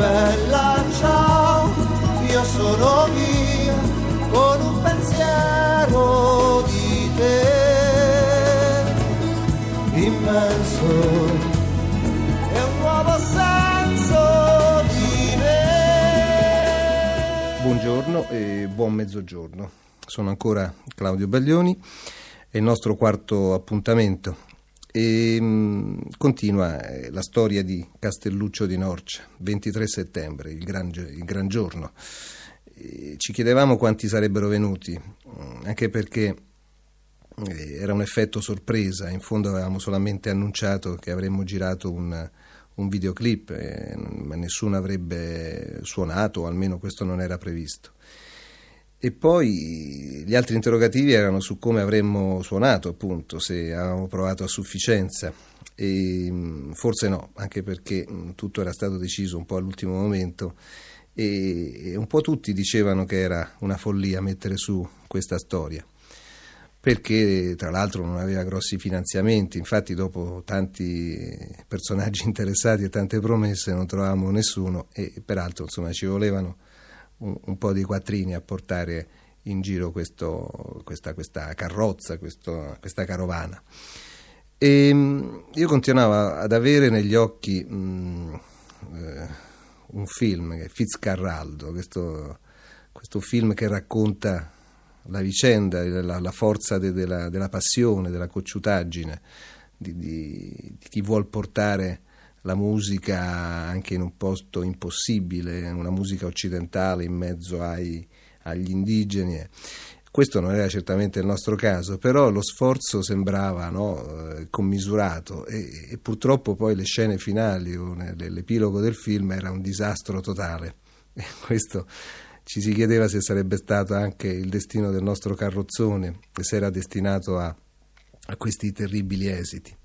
bella ciao, io sono via con un pensiero di te immenso e. Buongiorno e buon mezzogiorno. Sono ancora Claudio Baglioni, è il nostro quarto appuntamento e mh, continua eh, la storia di Castelluccio di Norcia, 23 settembre, il gran, il gran giorno. E ci chiedevamo quanti sarebbero venuti, mh, anche perché eh, era un effetto sorpresa, in fondo avevamo solamente annunciato che avremmo girato un, un videoclip, eh, ma nessuno avrebbe suonato, o almeno questo non era previsto. E poi gli altri interrogativi erano su come avremmo suonato, appunto, se avevamo provato a sufficienza. E mh, forse no, anche perché mh, tutto era stato deciso un po' all'ultimo momento. E un po' tutti dicevano che era una follia mettere su questa storia. Perché tra l'altro non aveva grossi finanziamenti, infatti dopo tanti personaggi interessati e tante promesse non trovavamo nessuno e peraltro insomma ci volevano un, un po' di quattrini a portare in giro questo, questa, questa, carrozza, questo, questa carovana. E mh, io continuavo ad avere negli occhi mh, eh, un film che è Fitzcarraldo, questo, questo film che racconta la vicenda, la, la forza de, de la, della passione, della cocciutaggine, di, di, di, chi vuol portare la musica anche in un posto impossibile, una musica occidentale in mezzo ai, agli indigeni. Questo non era certamente il nostro caso, però lo sforzo sembrava no, commisurato e, e, purtroppo poi le scene finali o l'epilogo del film era un disastro totale. E questo ci si chiedeva se sarebbe stato anche il destino del nostro carrozzone se era destinato a, a questi terribili esiti.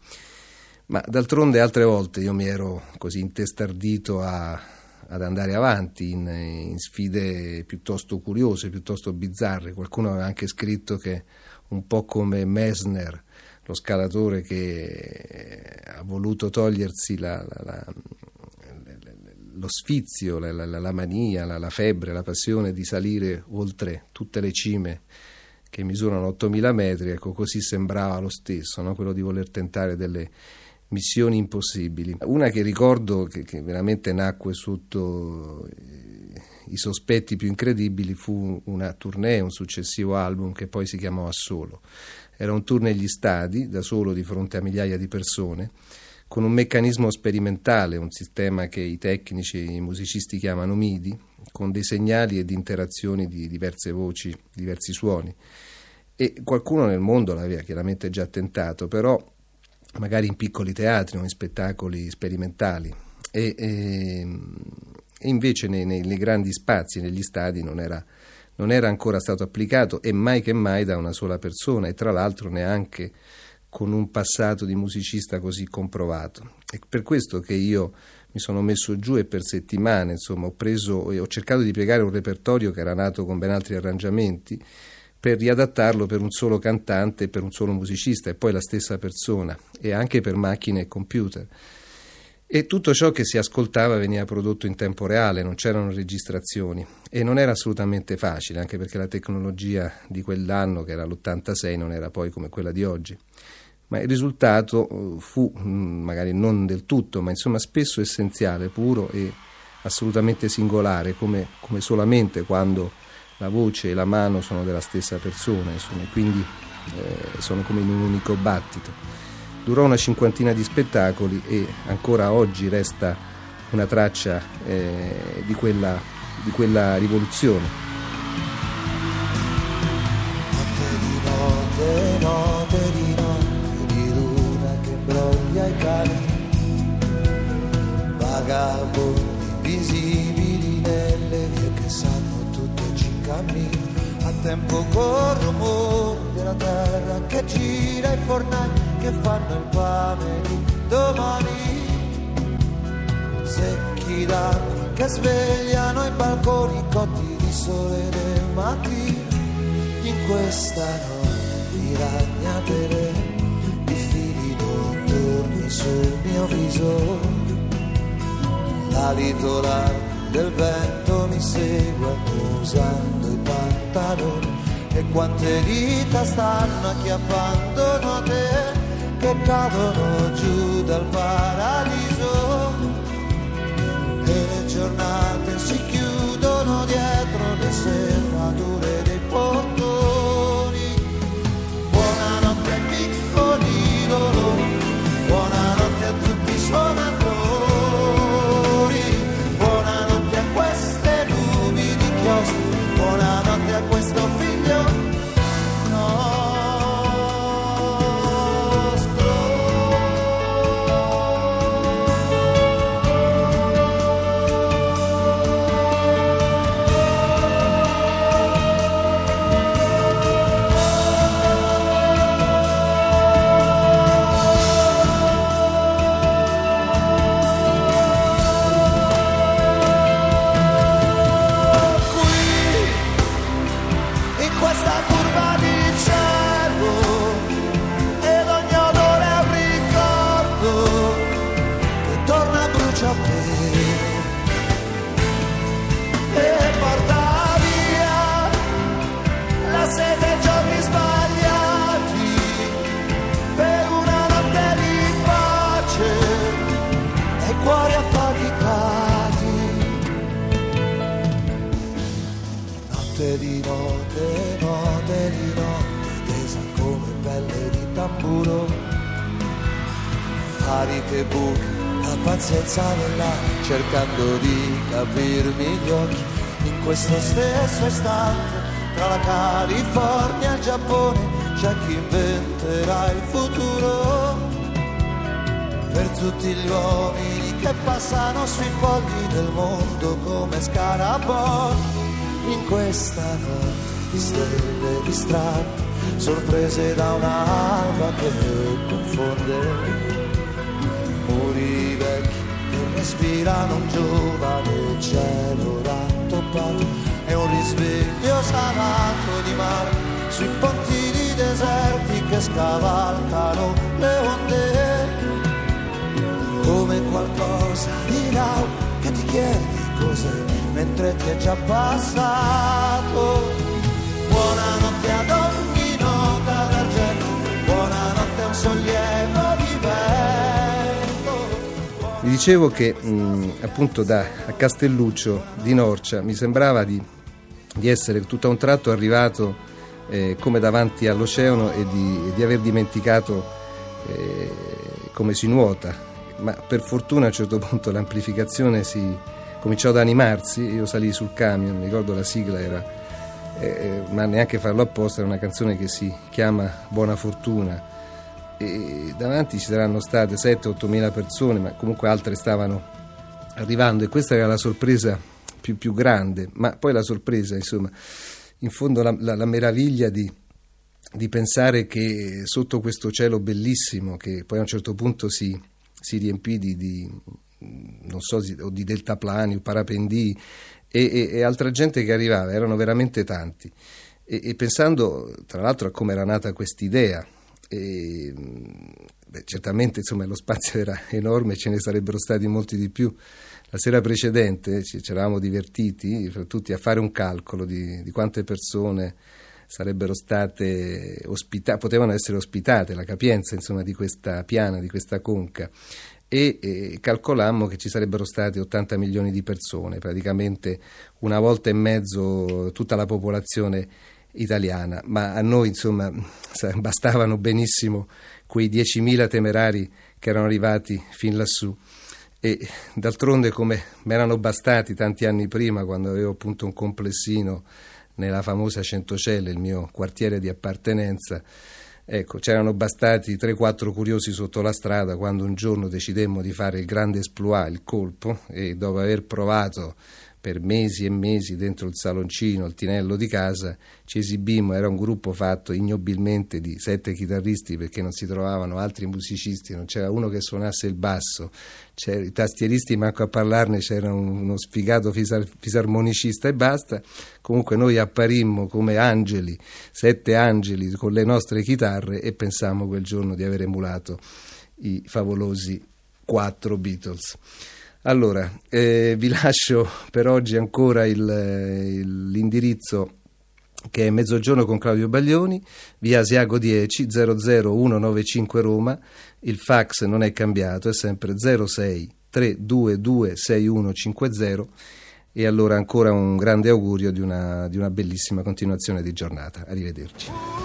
Ma d'altronde altre volte io mi ero così intestardito a, ad andare avanti in, in, sfide piuttosto curiose, piuttosto bizzarre. Qualcuno aveva anche scritto che un po' come Messner, lo scalatore che ha voluto togliersi la, la, la lo sfizio, la, mania, la, febbre, la passione di salire oltre tutte le cime che misurano 8000 metri, ecco così sembrava lo stesso, no? quello di voler tentare delle missioni impossibili. Una che ricordo che, che veramente nacque sotto eh, i sospetti più incredibili fu una tournée, un successivo album che poi si chiamò Assolo. Era un tour negli stadi, da solo di fronte a migliaia di persone con un meccanismo sperimentale, un sistema che i tecnici e i musicisti chiamano MIDI, con dei segnali ed interazioni di diverse voci, diversi suoni. E qualcuno nel mondo l'aveva chiaramente già tentato, però magari in piccoli teatri o in spettacoli sperimentali. E, e, e invece nei, nei, nei, grandi spazi, negli stadi, non era, non era ancora stato applicato e mai che mai da una sola persona e tra l'altro neanche con un passato di musicista così comprovato. È per questo che io mi sono messo giù e per settimane insomma, ho, preso, ho cercato di piegare un repertorio che era nato con ben altri arrangiamenti per riadattarlo per un solo cantante per un solo musicista e poi la stessa persona e anche per macchine e computer. E tutto ciò che si ascoltava veniva prodotto in tempo reale, non c'erano registrazioni e non era assolutamente facile, anche perché la tecnologia di quell'anno, che era l'86, non era poi come quella di oggi ma il risultato eh, fu mm, magari non del tutto, ma insomma spesso essenziale, puro e assolutamente singolare, come, come solamente quando la voce e la mano sono della stessa persona, insomma, quindi eh, sono come in un unico battito. Durò una cinquantina di spettacoli e ancora oggi resta una traccia eh, di, quella, di quella rivoluzione. Tempo col rumore della terra che gira i fornai che fanno il pane di domani. Secchi d'acqua che svegliano i balconi cotti di sole del mattino. In questa notte di ragnatele, i fili notturni sul mio viso. L'alito largo del vento mi segue usando i pantaloni e quante dita stanno acchiappando note che cadono giù dal paradiso bruciapelo e porta via la sete ai giorni sbagliati per una notte di pace e cuori affaticati notte di notte, notte di notte, tesa come pelle di tamburo. Fari che buchi, pazienza nell'aria, cercando di capirmi gli occhi. In questo stesso istante, tra la California e il Giappone, c'è chi inventerà il futuro. Per tutti gli uomini che passano sui fogli del mondo come scarabocchi in questa notte di stelle distratte, sorprese da un'alba che confonde. Respirano un giovane cielo rattoppato e un risveglio salato di mare sui pontili deserti che scavalcano le onde come qualcosa di là che ti chiedi cos'è mentre ti è già passato. Buonanotte ad ogni nota d'argento, buonanotte a un sollievo di dicevo che mh, appunto da a Castelluccio di Norcia mi sembrava di, di essere tutto a un tratto arrivato eh, come davanti all'oceano e di, di aver dimenticato eh, come si nuota, ma per fortuna a un certo punto l'amplificazione si cominciò ad animarsi, io salì sul camion, mi ricordo la sigla era, eh, ma neanche farlo apposta, era una canzone che si chiama Buona Fortuna e davanti ci saranno state 7-8 mila persone, ma comunque altre stavano arrivando e questa era la sorpresa più, più grande, ma poi la sorpresa, insomma, in fondo la, la, la meraviglia di, di, pensare che sotto questo cielo bellissimo, che poi a un certo punto si, si riempì di, di non so, o di deltaplani o parapendii e, e, e, altra gente che arrivava, erano veramente tanti. E, e pensando tra l'altro a come era nata quest'idea, e, beh, certamente insomma, lo spazio era enorme, ce ne sarebbero stati molti di più. La sera precedente ci, eravamo divertiti fra tutti a fare un calcolo di, di quante persone sarebbero state ospitate, potevano essere ospitate, la capienza insomma, di questa piana, di questa conca e, e calcolammo che ci sarebbero stati 80 milioni di persone, praticamente una volta e mezzo tutta la popolazione italiana, ma a noi insomma bastavano benissimo quei 10.000 temerari che erano arrivati fin lassù. E d'altronde come mi erano bastati tanti anni prima quando avevo appunto un complessino nella famosa Centocelle, il mio quartiere di appartenenza, Ecco, c'erano bastati 3-4 curiosi sotto la strada quando un giorno decidemmo di fare il grande esploit, il colpo, e dopo aver provato per mesi e mesi dentro il saloncino, il tinello di casa, ci esibimmo, era un gruppo fatto ignobilmente di sette chitarristi perché non si trovavano altri musicisti, non c'era uno che suonasse il basso, i tastieristi manco a parlarne, c'era uno sfigato fisar- fisarmonicista e basta, comunque noi apparimmo come angeli, sette angeli con le nostre chitarre e pensammo quel giorno di aver emulato i favolosi quattro Beatles. Allora, eh, vi lascio per oggi ancora il, il, l'indirizzo che è Mezzogiorno con Claudio Baglioni, via Asiago 10 00195 Roma, il fax non è cambiato, è sempre 06 322 6150 e allora ancora un grande augurio di una, di una bellissima continuazione di giornata. Arrivederci.